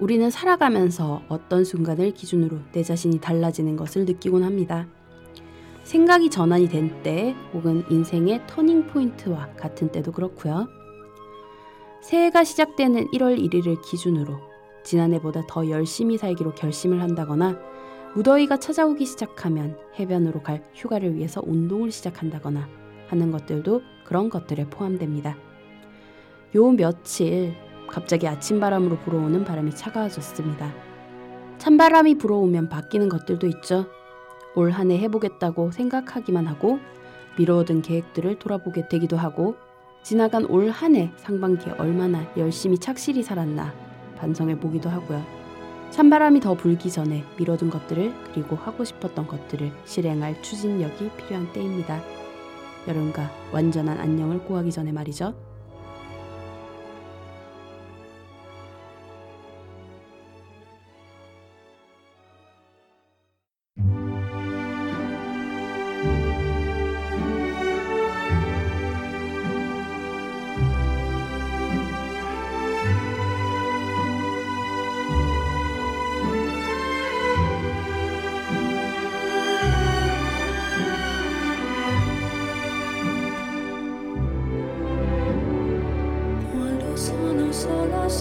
우리는 살아가면서 어떤 순간을 기준으로 내 자신이 달라지는 것을 느끼곤 합니다. 생각이 전환이 된 때 혹은 인생의 터닝 포인트와 같은 때도 그렇고요. 새해가 시작되는 1월 1일을 기준으로 지난해보다 더 열심히 살기로 결심을 한다거나 무더위가 찾아오기 시작하면 해변으로 갈 휴가를 위해서 운동을 시작한다거나 하는 것들도 그런 것들에 포함됩니다. 요 며칠 갑자기 아침바람으로 불어오는 바람이 차가워졌습니다. 찬바람이 불어오면 바뀌는 것들도 있죠. 올 한 해 해보겠다고 생각하기만 하고 미뤄둔 계획들을 돌아보게 되기도 하고 지나간 올 한 해 상반기에 얼마나 열심히 착실히 살았나 반성해 보기도 하고요. 찬바람이 더 불기 전에 미뤄둔 것들을 그리고 하고 싶었던 것들을 실행할 추진력이 필요한 때입니다. 여러분과 완전한 안녕을 구하기 전에 말이죠.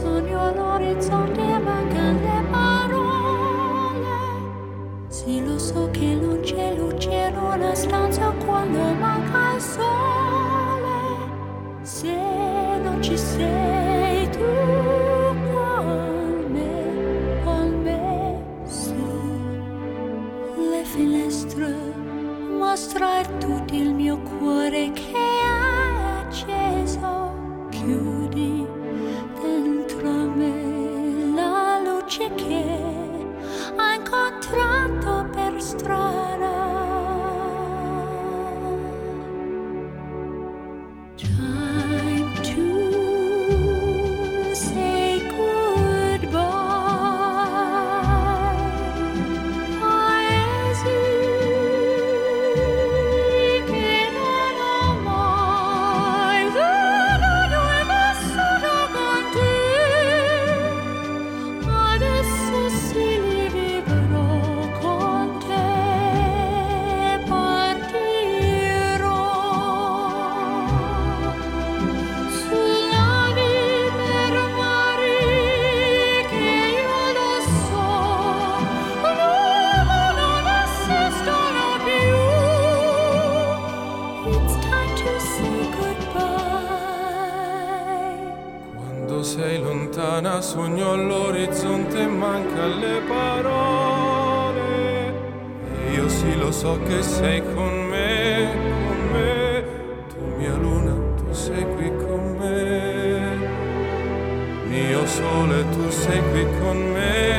sogno l'orizzonte e mancano le parole. Sì, lo so che non c'è luce in una stanza quando manca il sole. Se non ci sei. Sei qui con me, mio sole, tu sei qui con me.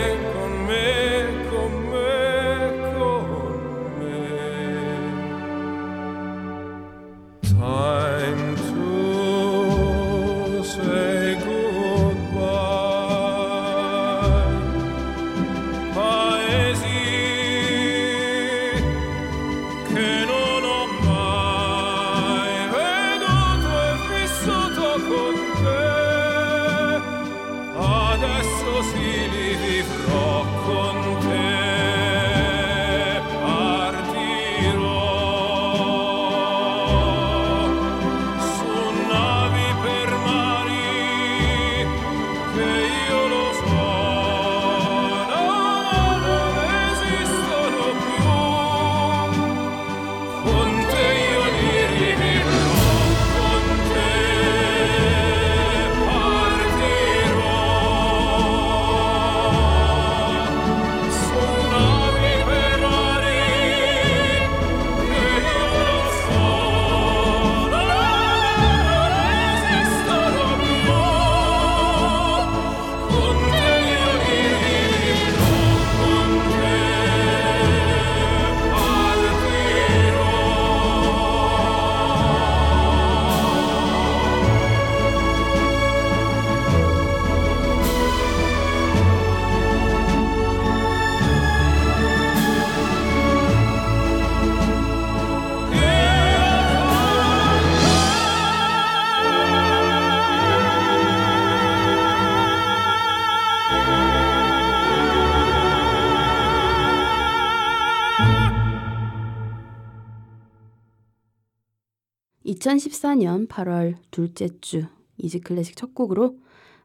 2014년 8월 둘째 주 Easy Classic 첫 곡으로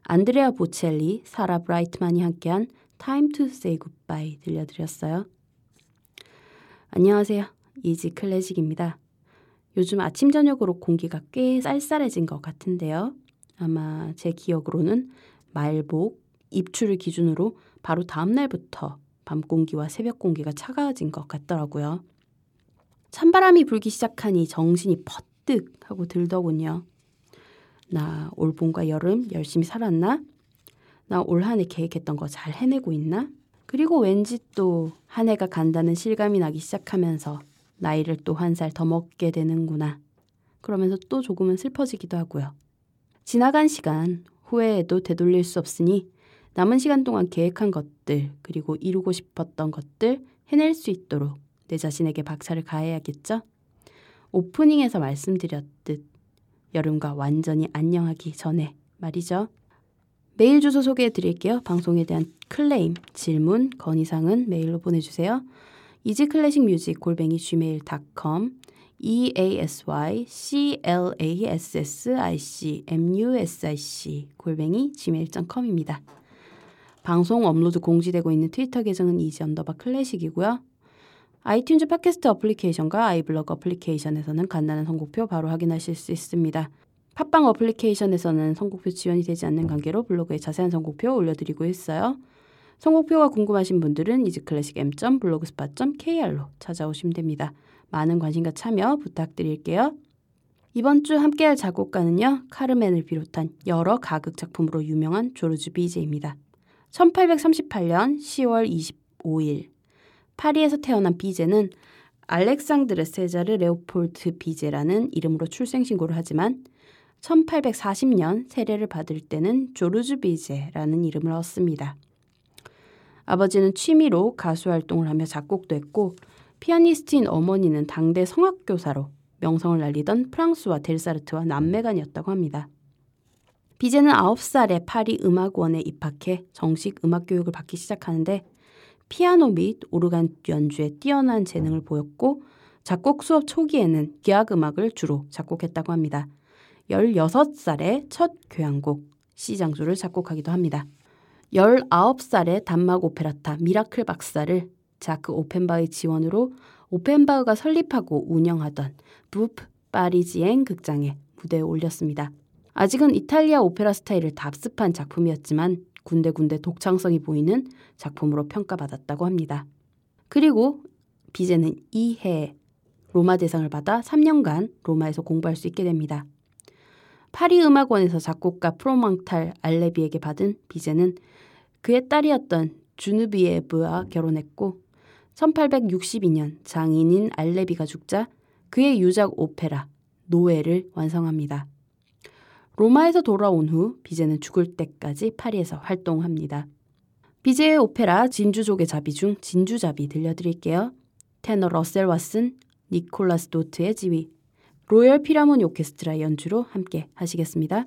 안드레아 보첼리, 사라 브라이트만이 함께한 Time to Say Goodbye 들려드렸어요. 안녕하세요. Easy Classic입니다. 요즘 아침 저녁으로 공기가 꽤 쌀쌀해진 것 같은데요. 아마 제 기억으로는 말복, 입추를 기준으로 바로 다음 날부터 밤 공기와 새벽 공기가 차가워진 것 같더라고요. 찬바람이 불기 시작하니 정신이 퍼뜩 하고 들더군요. 나 올 봄과 여름 열심히 살았나? 나 올 한 해 계획했던 거 잘 해내고 있나? 그리고 왠지 또 한 해가 간다는 실감이 나기 시작하면서 나이를 또 한 살 더 먹게 되는구나. 그러면서 또 조금은 슬퍼지기도 하고요. 지나간 시간 후회해도 되돌릴 수 없으니 남은 시간 동안 계획한 것들 그리고 이루고 싶었던 것들 해낼 수 있도록 내 자신에게 박차를 가해야겠죠? 오프닝에서 말씀드렸듯 여름과 완전히 안녕하기 전에 말이죠. 메일 주소 소개해 드릴게요. 방송에 대한 클레임, 질문, 건의사항은 메일로 보내주세요. 이지클래식뮤직 골뱅이 gmail.com e a s y c l a s s i c m u s i c 골뱅이 gmail.com입니다. 방송 업로드 공지되고 있는 트위터 계정은 easy underbar classic이고요. iTunes Podcast 어플리케이션과 아이블로그 어플리케이션에서는 간단한 선곡표 바로 확인하실 수 있습니다. 팟빵 어플리케이션에서는 선곡표 지원이 되지 않는 관계로 블로그에 자세한 선곡표 올려드리고 있어요. 선곡표가 궁금하신 분들은 easyclassic m.blogspot.kr로 찾아오시면 됩니다. 많은 관심과 참여 부탁드릴게요. 이번 주 함께할 작곡가는요. 카르멘을 비롯한 여러 가극 작품으로 유명한 조르주 비제입니다. 1838년 10월 25일 파리에서 태어난 비제는 알렉상드르 세자르 레오폴트 비제라는 이름으로 출생신고를 하지만 1840년 세례를 받을 때는 조르주 비제라는 이름을 얻습니다. 아버지는 취미로 가수 활동을 하며 작곡도 했고 피아니스트인 어머니는 당대 성악교사로 명성을 날리던 프랑스와 델사르트와 남매간이었다고 합니다. 비제는 9살에 파리 음악원에 입학해 정식 음악 교육을 받기 시작하는데 피아노 및 오르간 연주에 뛰어난 재능을 보였고 작곡 수업 초기에는 기악 음악을 주로 작곡했다고 합니다. 16살에 첫 교향곡 C장조를 작곡하기도 합니다. 19살에 단막 오페레타 미라클 박사를 자크 오펜바흐의 지원으로 오펜바흐가 설립하고 운영하던 부프 파리지엥 극장에 무대에 올렸습니다. 아직은 이탈리아 오페라 스타일을 답습한 작품이었지만 군데군데 독창성이 보이는 작품으로 평가받았다고 합니다. 그리고 비제는 이해 로마 대상을 받아 3년간 로마에서 공부할 수 있게 됩니다. 파리 음악원에서 작곡가 프로망탈 알레비에게 받은 비제는 그의 딸이었던 주누비에브와 결혼했고 1862년 장인인 알레비가 죽자 그의 유작 오페라 노예를 완성합니다. 로마에서 돌아온 후 비제는 죽을 때까지 파리에서 활동합니다. 비제의 오페라 진주족의 자비 중 진주자비 들려드릴게요. 테너 러셀 왓슨, 니콜라스 도트의 지휘, 로열 피라모니 오케스트라 연주로 함께 하시겠습니다.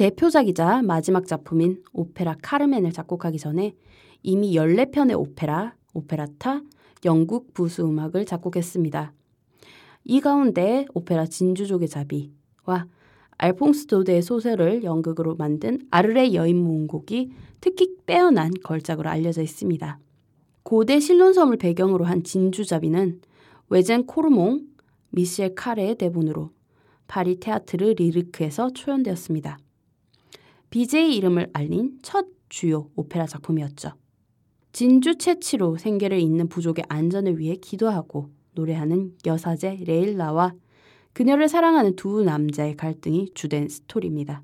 대표작이자 마지막 작품인 오페라 카르멘을 작곡하기 전에 이미 14편의 오페라, 오페라타, 영국 부수 음악을 작곡했습니다. 이 가운데 오페라 진주족의 자비와 알퐁스 도데의 소설을 연극으로 만든 아르레 여인 모음곡이 특히 빼어난 걸작으로 알려져 있습니다. 고대 신론섬을 배경으로 한 진주자비는 외젠 코르몽, 미셸 카레의 대본으로 파리 테아트르 리리크에서 초연되었습니다. 비제 이름을 알린 첫 주요 오페라 작품이었죠. 진주 채취로 생계를 잇는 부족의 안전을 위해 기도하고 노래하는 여사제 레일라와 그녀를 사랑하는 두 남자의 갈등이 주된 스토리입니다.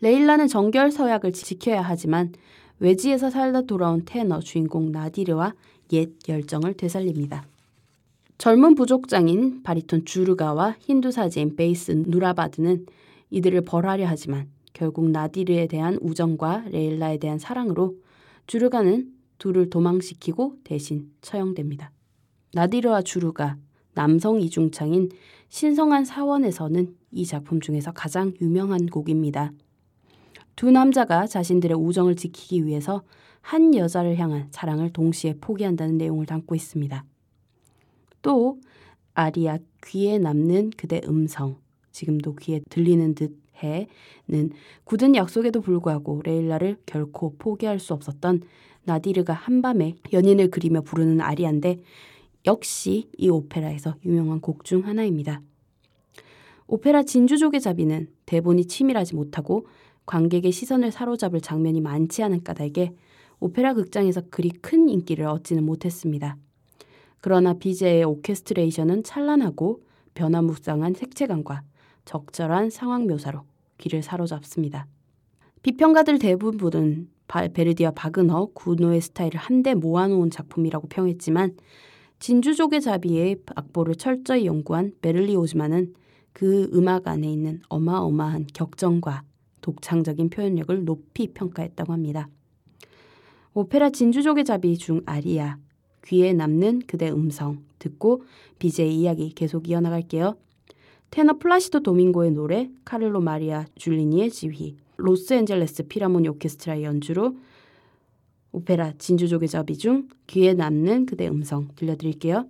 레일라는 정결 서약을 지켜야 하지만 외지에서 살다 돌아온 테너 주인공 나디르와 옛 열정을 되살립니다. 젊은 부족장인 바리톤 주르가와 힌두 사제인 베이스 누라바드는 이들을 벌하려 하지만 결국 나디르에 대한 우정과 레일라에 대한 사랑으로 주르가는 둘을 도망시키고 대신 처형됩니다. 나디르와 주루가 남성 이중창인 신성한 사원에서는 이 작품 중에서 가장 유명한 곡입니다. 두 남자가 자신들의 우정을 지키기 위해서 한 여자를 향한 사랑을 동시에 포기한다는 내용을 담고 있습니다. 또 아리아 귀에 남는 그대 음성 지금도 귀에 들리는 듯 해는 굳은 약속에도 불구하고 레일라를 결코 포기할 수 없었던 나디르가 한밤에 연인을 그리며 부르는 아리아인데 역시 이 오페라에서 유명한 곡 중 하나입니다. 오페라 진주족의 자비는 대본이 치밀하지 못하고 관객의 시선을 사로잡을 장면이 많지 않은 까닭에 오페라 극장에서 그리 큰 인기를 얻지는 못했습니다. 그러나 비제의 오케스트레이션은 찬란하고 변화무쌍한 색채감과 적절한 상황 묘사로 귀를 사로잡습니다. 비평가들 대부분은 베르디와 바그너, 구노의 스타일을 한데 모아놓은 작품이라고 평했지만 진주족의 자비의 악보를 철저히 연구한 베를리 오즈만은 그 음악 안에 있는 어마어마한 격정과 독창적인 표현력을 높이 평가했다고 합니다. 오페라 진주조개잡이 중 아리아, 귀에 남는 그대 음성 듣고 비제의 이야기 계속 이어나갈게요. 테너 플라시도 도밍고의 노래, 카를로 마리아 줄리니의 지휘, 로스앤젤레스 필하모닉 오케스트라의 연주로 오페라 진주조개잡이 중 귀에 남는 그대 음성 들려드릴게요.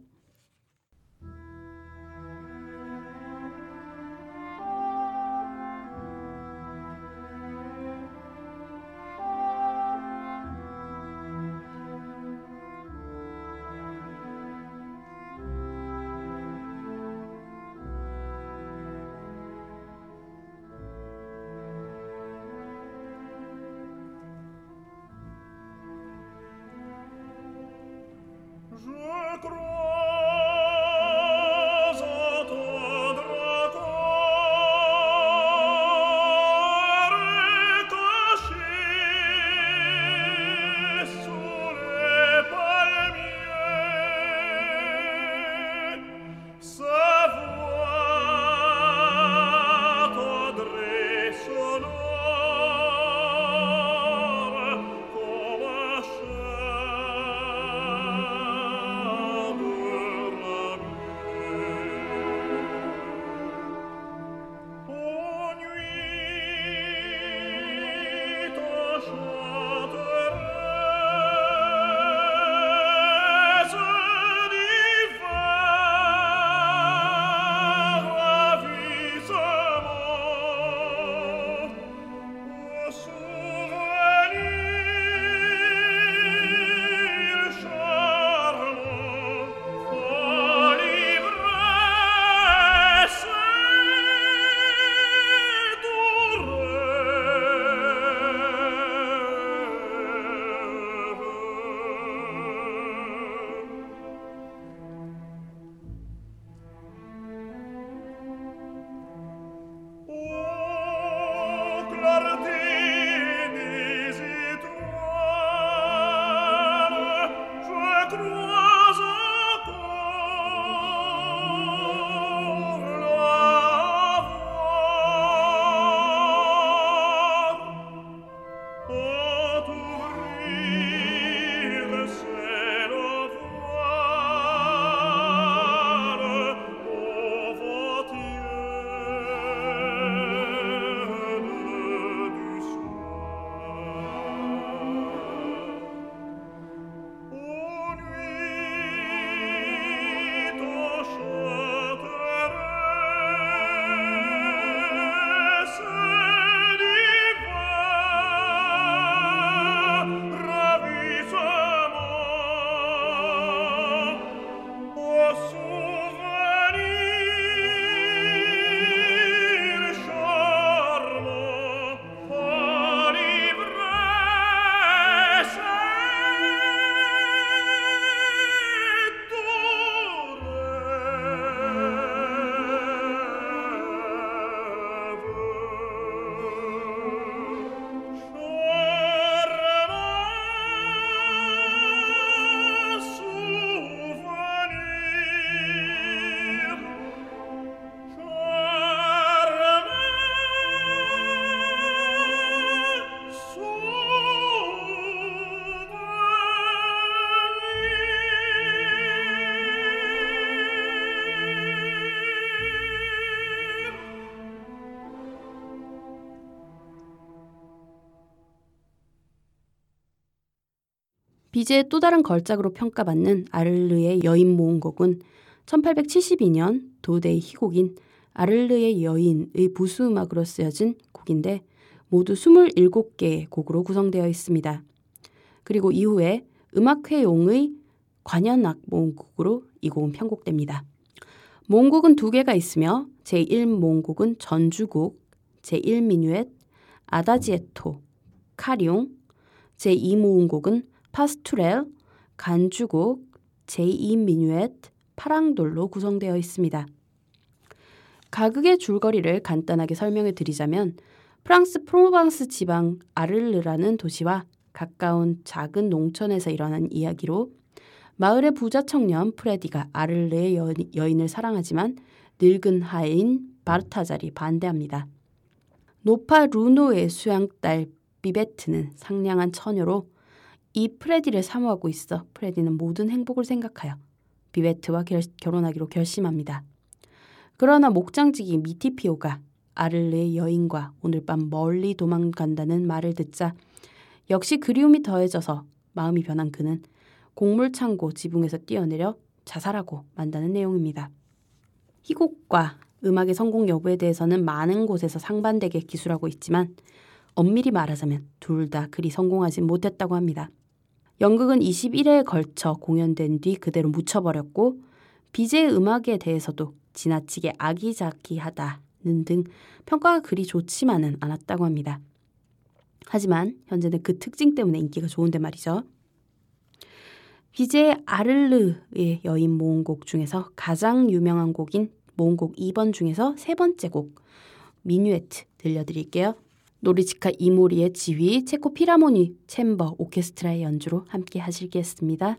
비제의 또 다른 걸작으로 평가받는 아를르의 여인 모음곡은 1872년 도대의 희곡인 아를르의 여인의 부수 음악으로 쓰여진 곡인데 모두 27개의 곡으로 구성되어 있습니다. 그리고 이후에 음악회용의 관현악 모음곡으로 이 곡은 편곡됩니다. 모음곡은 두 개가 있으며 제1 모음곡은 전주곡, 제1 미뉴엣, 아다지에토, 카리옹, 제2 모음곡은 파스투렐, 간주곡, 제2미뉴엣, 파랑돌로 구성되어 있습니다. 가극의 줄거리를 간단하게 설명해 드리자면 프랑스 프로방스 지방 아를르라는 도시와 가까운 작은 농촌에서 일어난 이야기로 마을의 부자 청년 프레디가 아를르의 여인, 을 사랑하지만 늙은 하인 바르타잘이 반대합니다. 노파 루노의 수양딸 비베트는 상냥한 처녀로 이 프레디를 사모하고 있어 프레디는 모든 행복을 생각하여 비베트와 결, 결혼하기로 결심합니다. 그러나 목장지기 미티피오가 아를르의 여인과 오늘 밤 멀리 도망간다는 말을 듣자 역시 그리움이 더해져서 마음이 변한 그는 곡물창고 지붕에서 뛰어내려 자살하고 만다는 내용입니다. 희곡과 음악의 성공 여부에 대해서는 많은 곳에서 상반되게 기술하고 있지만 엄밀히 말하자면 둘 다 그리 성공하지 못했다고 합니다. 연극은 21회에 걸쳐 공연된 뒤 그대로 묻혀버렸고 비제의 음악에 대해서도 지나치게 아기자기하다는 등 평가가 그리 좋지만은 않았다고 합니다. 하지만 현재는 그 특징 때문에 인기가 좋은데 말이죠. 비제의 아를르의 여인 모음곡 중에서 가장 유명한 곡인 모음곡 2번 중에서 세 번째 곡 미뉴에트 들려드릴게요. 노리치카 이모리의 지휘, 체코 피라모니 챔버 오케스트라의 연주로 함께 하시겠습니다.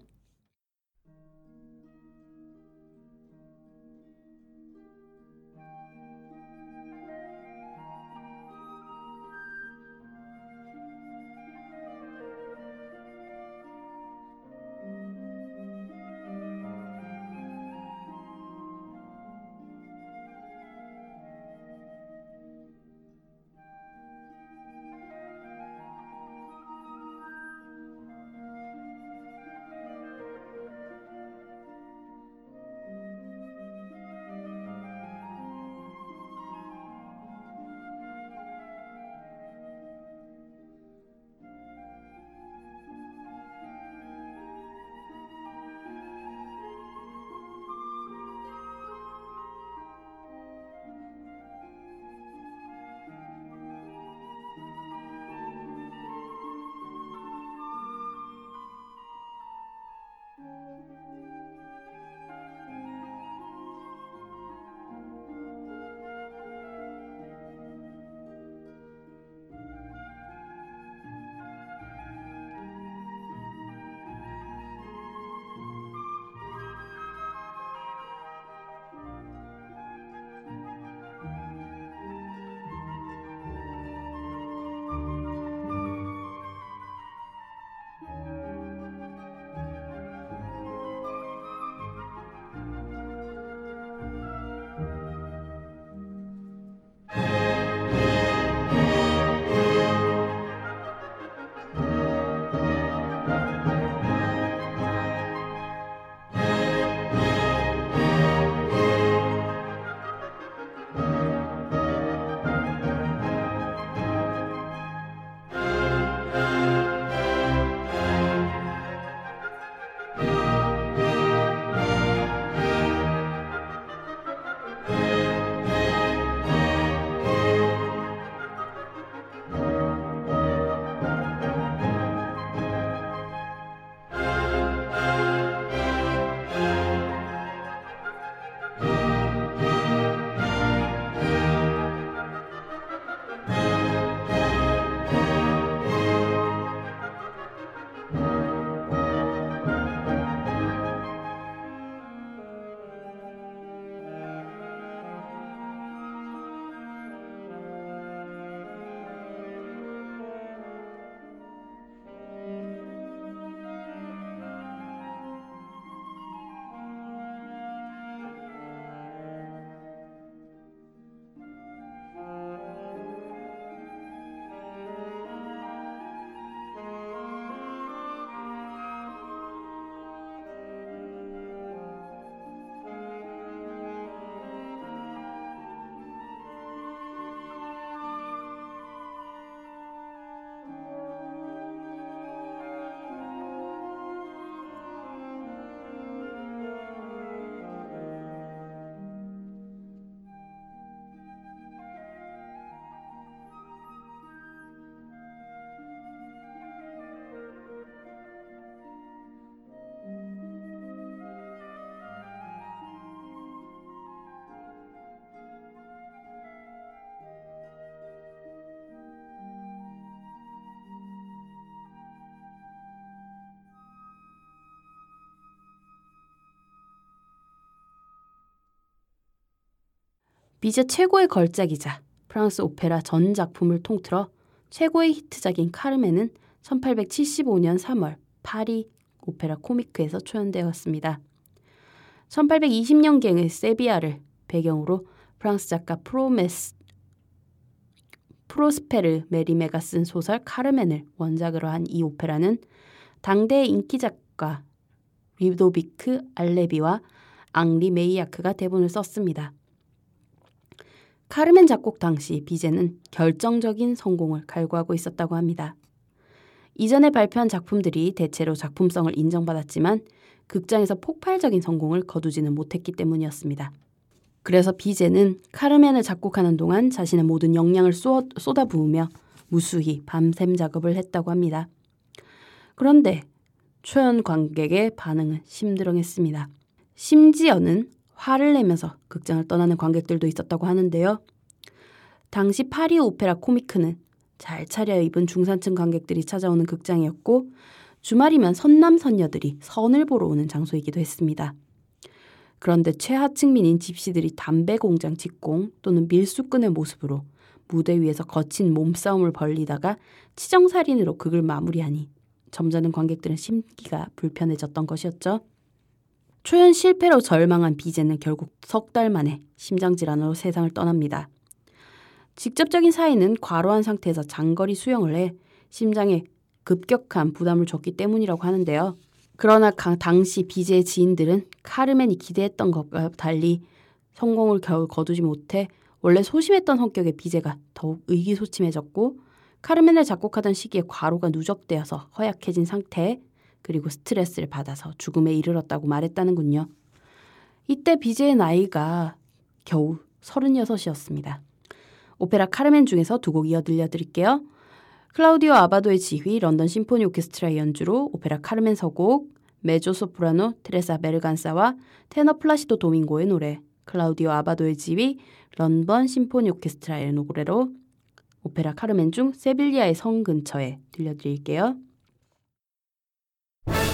비제 최고의 걸작이자 프랑스 오페라 전 작품을 통틀어 최고의 히트작인 카르멘은 1875년 3월 파리 오페라 코미크에서 초연되었습니다. 1820년경의 세비야를 배경으로 프랑스 작가 프로메스 프로스페르 메리메가 쓴 소설 카르멘을 원작으로 한 이 오페라는 당대의 인기 작가 뤼도비크 알레비와 앙리 메이야크가 대본을 썼습니다. 카르멘 작곡 당시 비제는 결정적인 성공을 갈구하고 있었다고 합니다. 이전에 발표한 작품들이 대체로 작품성을 인정받았지만 극장에서 폭발적인 성공을 거두지는 못했기 때문이었습니다. 그래서 비제는 카르멘을 작곡하는 동안 자신의 모든 역량을 쏟아부으며 무수히 밤샘 작업을 했다고 합니다. 그런데 초연 관객의 반응은 심드렁했습니다. 심지어는 화를 내면서 극장을 떠나는 관객들도 있었다고 하는데요. 당시 파리 오페라 코미크는 잘 차려입은 중산층 관객들이 찾아오는 극장이었고 주말이면 선남선녀들이 선을 보러 오는 장소이기도 했습니다. 그런데 최하층민인 집시들이 담배 공장 직공 또는 밀수꾼의 모습으로 무대 위에서 거친 몸싸움을 벌리다가 치정살인으로 극을 마무리하니 점잖은 관객들은 심기가 불편해졌던 것이었죠. 초연 실패로 절망한 비제는 결국 석 달 만에 심장질환으로 세상을 떠납니다. 직접적인 사인은 과로한 상태에서 장거리 수영을 해 심장에 급격한 부담을 줬기 때문이라고 하는데요. 그러나 당시 비제의 지인들은 카르멘이 기대했던 것과 달리 성공을 겨우 거두지 못해 원래 소심했던 성격의 비제가 더욱 의기소침해졌고 카르멘을 작곡하던 시기에 과로가 누적되어서 허약해진 상태 그리고 스트레스를 받아서 죽음에 이르렀다고 말했다는군요. 이때 비제의 나이가 겨우 36이었습니다. 오페라 카르멘 중에서 두 곡 이어 들려드릴게요. 클라우디오 아바도의 지휘 런던 심포니 오케스트라의 연주로 오페라 카르멘 서곡 메조소프라노 테레사 베르간사와 테너 플라시도 도밍고의 노래 클라우디오 아바도의 지휘 런던 심포니 오케스트라의 노래로 오페라 카르멘 중 세빌리아의 성 근처에 들려드릴게요. you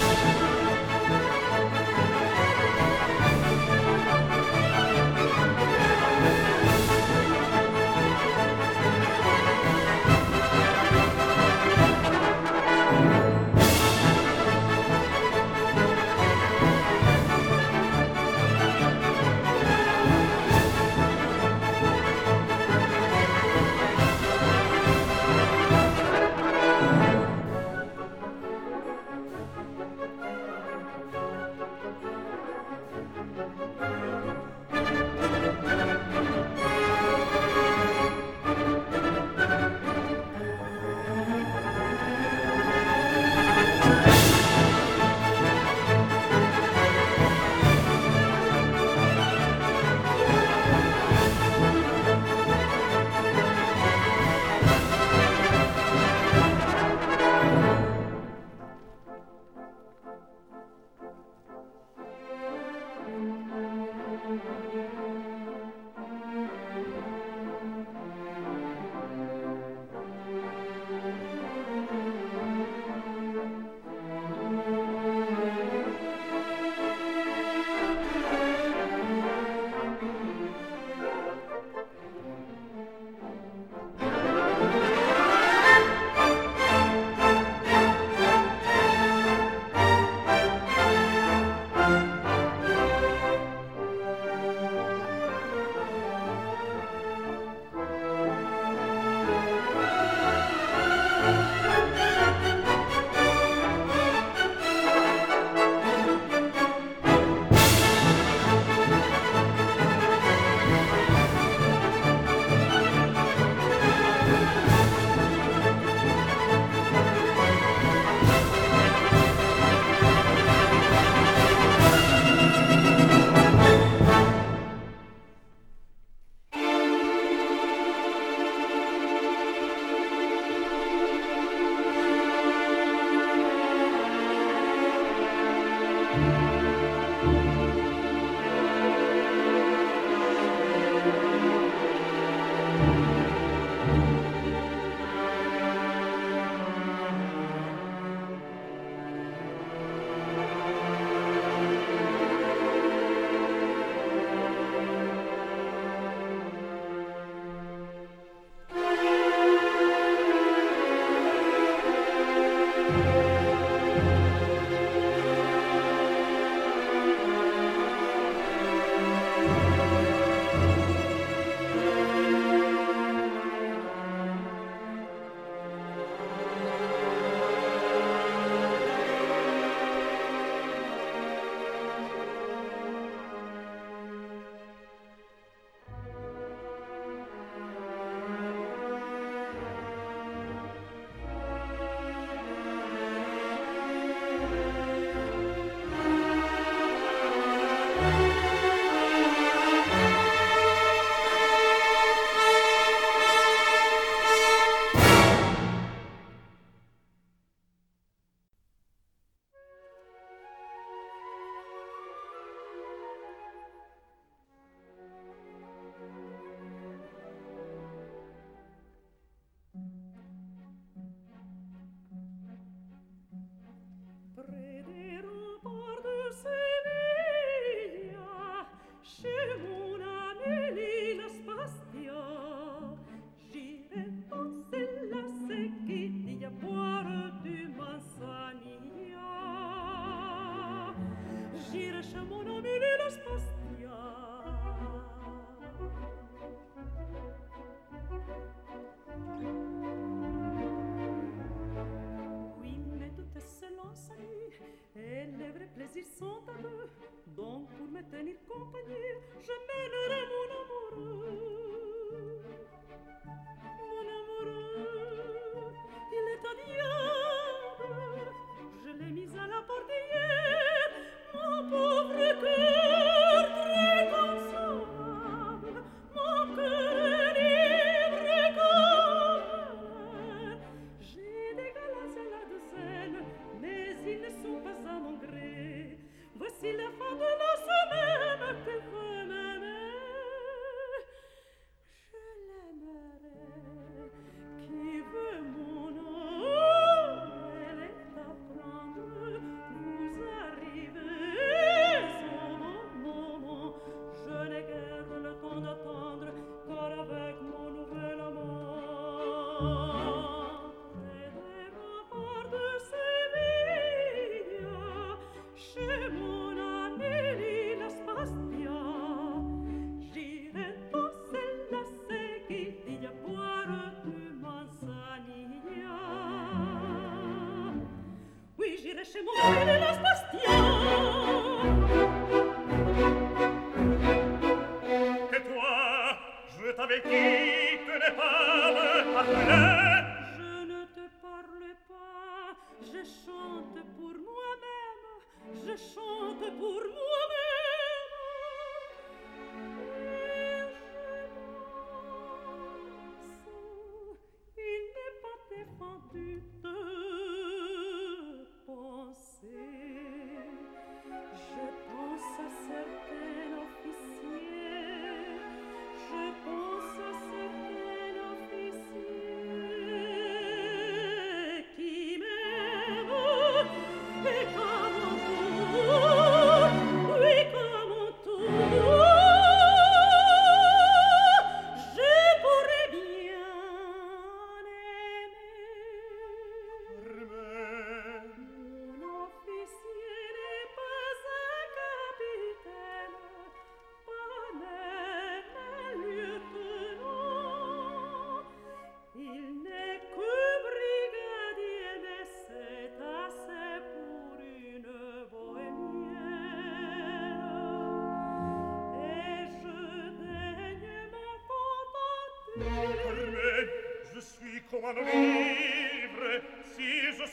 vivre si je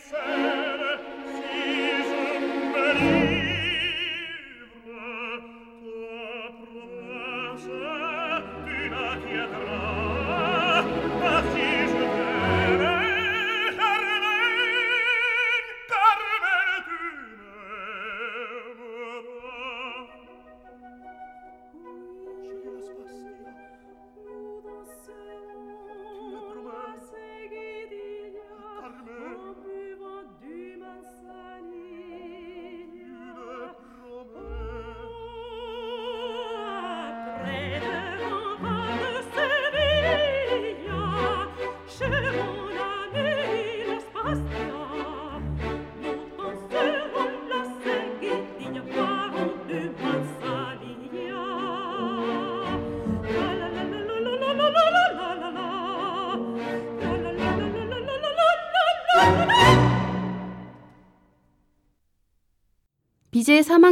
si je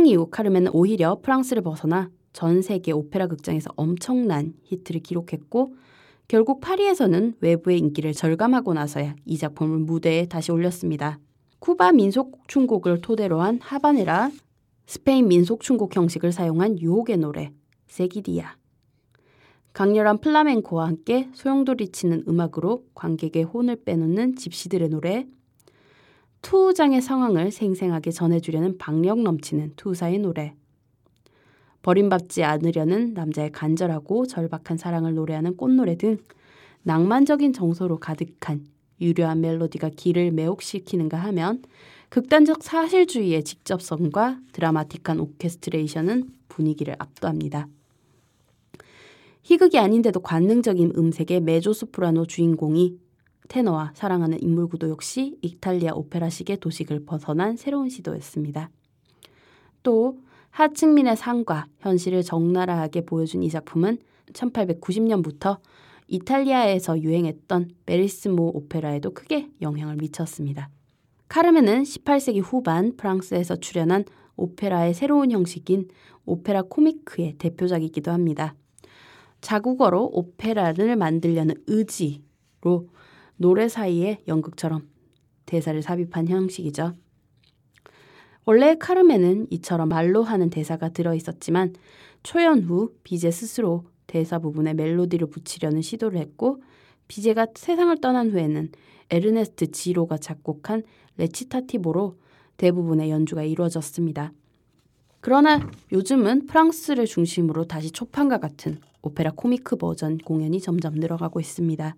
망 이후 카르멘은 오히려 프랑스를 벗어나 전 세계 오페라 극장에서 엄청난 히트를 기록했고 결국 파리에서는 외부의 인기를 절감하고 나서야 이 작품을 무대에 다시 올렸습니다. 쿠바 민속 춤곡을 토대로 한 하바네라, 스페인 민속 춤곡 형식을 사용한 유혹의 노래 세기디아, 강렬한 플라멩코와 함께 소용돌이 치는 음악으로 관객의 혼을 빼놓는 집시들의 노래 투우장의 상황을 생생하게 전해주려는 박력 넘치는 투사의 노래. 버림받지 않으려는 남자의 간절하고 절박한 사랑을 노래하는 꽃노래 등 낭만적인 정서로 가득한 유려한 멜로디가 귀를 매혹시키는가 하면 극단적 사실주의의 직접성과 드라마틱한 오케스트레이션은 분위기를 압도합니다. 희극이 아닌데도 관능적인 음색의 메조소프라노 주인공이 테너와 사랑하는 인물 구도 역시 이탈리아 오페라식의 도식을 벗어난 새로운 시도였습니다. 또 하층민의 삶과 현실을 적나라하게 보여준 이 작품은 1890년부터 이탈리아에서 유행했던 베리스모 오페라에도 크게 영향을 미쳤습니다. 카르멘은 18세기 후반 프랑스에서 출연한 오페라의 새로운 형식인 오페라 코미크의 대표작이기도 합니다. 자국어로 오페라를 만들려는 의지로 노래 사이에 연극처럼 대사를 삽입한 형식이죠. 원래 카르멘은 이처럼 말로 하는 대사가 들어 있었지만 초연 후 비제 스스로 대사 부분에 멜로디를 붙이려는 시도를 했고 비제가 세상을 떠난 후에는 에르네스트 지로가 작곡한 레치타티보로 대부분의 연주가 이루어졌습니다. 그러나 요즘은 프랑스를 중심으로 다시 초판과 같은 오페라 코미크 버전 공연이 점점 늘어가고 있습니다.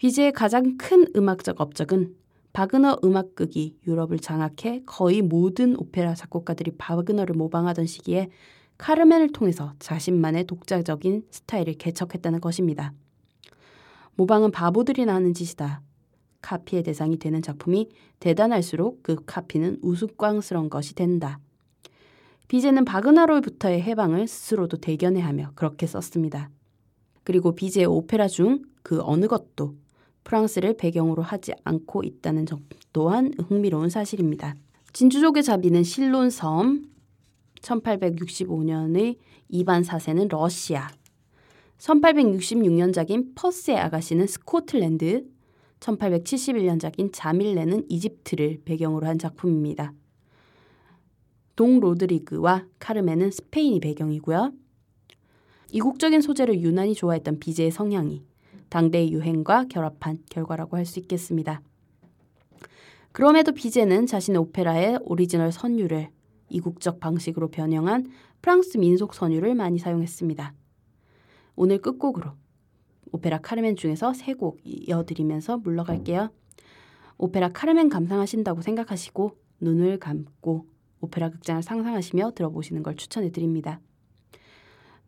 비제의 가장 큰 음악적 업적은 바그너 음악극이 유럽을 장악해 거의 모든 오페라 작곡가들이 바그너를 모방하던 시기에 카르멘을 통해서 자신만의 독자적인 스타일을 개척했다는 것입니다. 모방은 바보들이나 하는 짓이다. 카피의 대상이 되는 작품이 대단할수록 그 카피는 우스꽝스러운 것이 된다. 비제는 바그나로부터의 해방을 스스로도 대견해 하며 그렇게 썼습니다. 그리고 비제의 오페라 중 그 어느 것도 프랑스를 배경으로 하지 않고 있다는 점 또한 흥미로운 사실입니다. 진주족의 자비는 실론 섬, 1865년의 이반 사세는 러시아, 1866년작인 퍼스의 아가씨는 스코틀랜드, 1871년작인 자밀레는 이집트를 배경으로 한 작품입니다. 동 로드리그와 카르멘은 스페인이 배경이고요. 이국적인 소재를 유난히 좋아했던 비제의 성향이 당대의 유행과 결합한 결과라고 할 수 있겠습니다. 그럼에도 비제는 자신의 오페라의 오리지널 선율을 이국적 방식으로 변형한 프랑스 민속 선율을 많이 사용했습니다. 오늘 끝곡으로 오페라 카르멘 중에서 세 곡 이어드리면서 물러갈게요. 오페라 카르멘 감상하신다고 생각하시고 눈을 감고 오페라 극장을 상상하시며 들어보시는 걸 추천해 드립니다.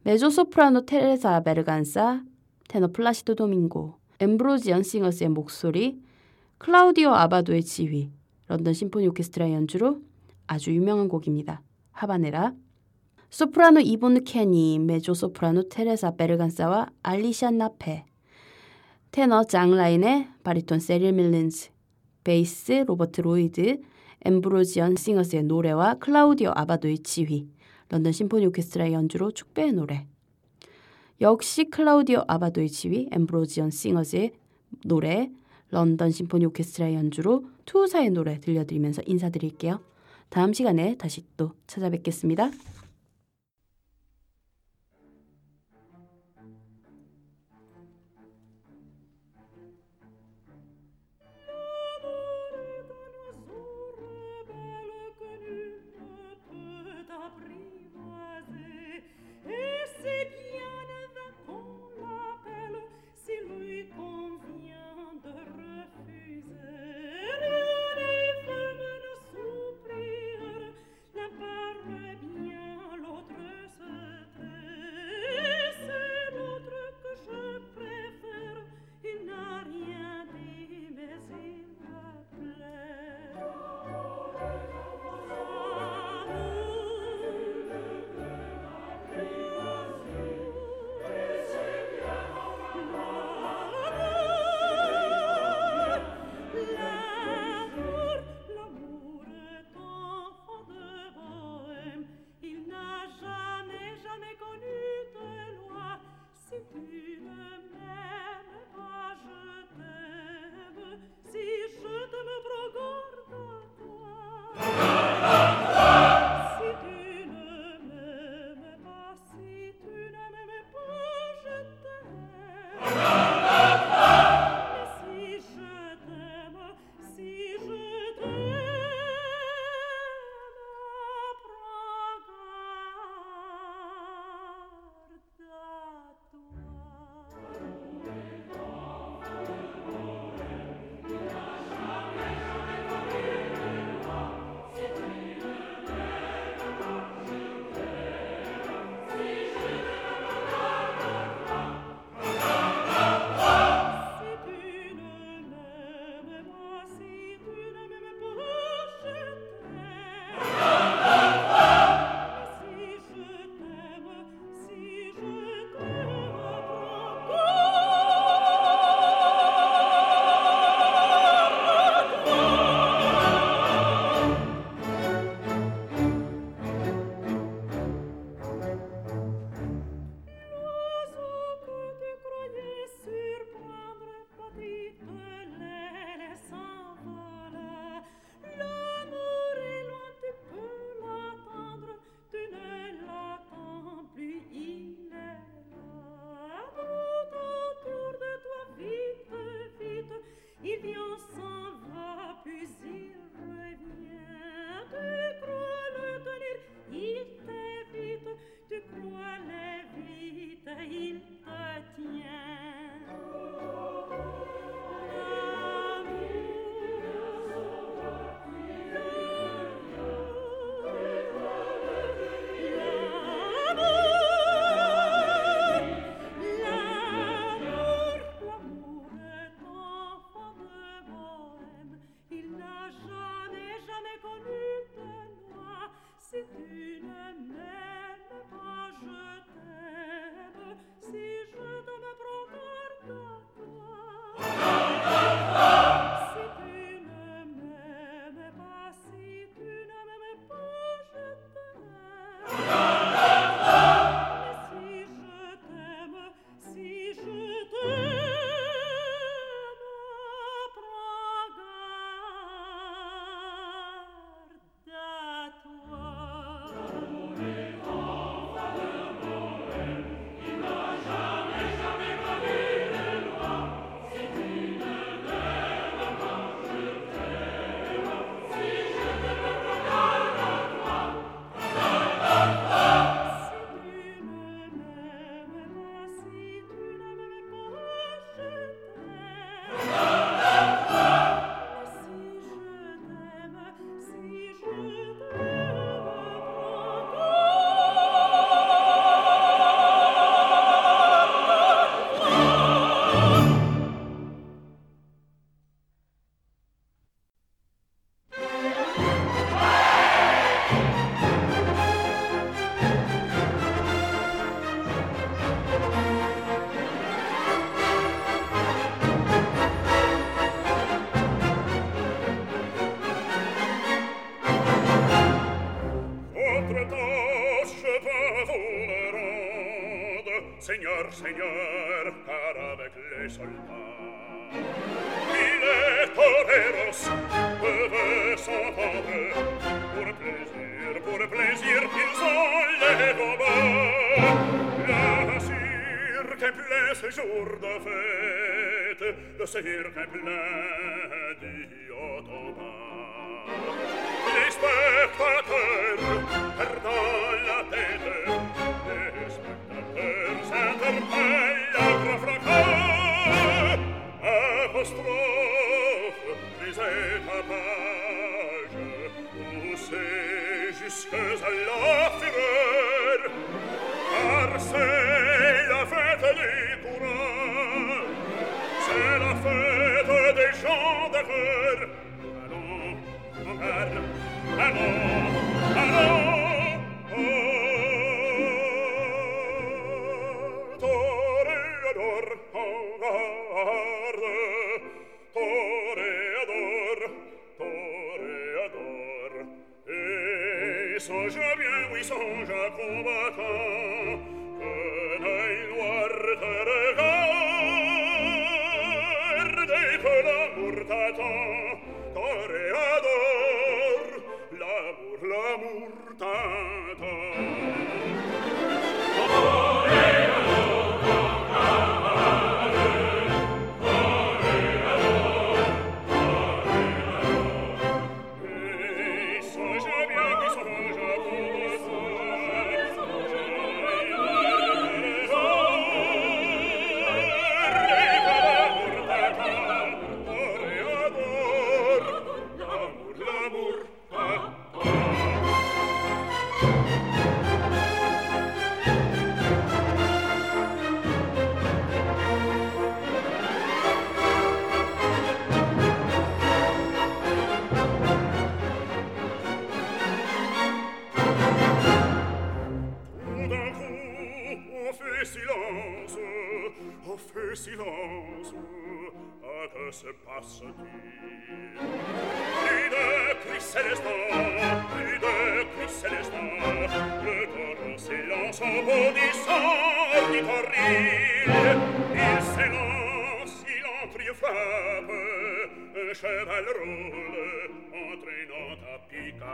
메조소프라노 테레사 베르간사, 테너 플라시도 도밍고, 엠브로지언 싱어스의 목소리, 클라우디오 아바도의 지휘, 런던 심포니 오케스트라 연주로 아주 유명한 곡입니다. 하바네라. 소프라노 이본 케니, 메조 소프라노 테레사 베르간사와 알리샤 나페, 테너 장 라이네, 바리톤 세릴 밀린즈, 베이스 로버트 로이드, 엠브로지언 싱어스의 노래와 클라우디오 아바도의 지휘, 런던 심포니 오케스트라의 연주로 축배의 노래, 역시 클라우디오 아바도의 지휘, 엠브로지언 싱어즈의 노래, 런던 심포니 오케스트라의 연주로 투우사의 노래 들려드리면서 인사드릴게요. 다음 시간에 다시 또 찾아뵙겠습니다. plaisir qu'il sollève plaisir que plaît ce jour de fête plaisir que plaît dit Ottoman les spectateurs perdant la tête accettesa la fiver car se la fête li des gens d'affaires allons mon père allons songe acrobatin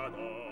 Adore.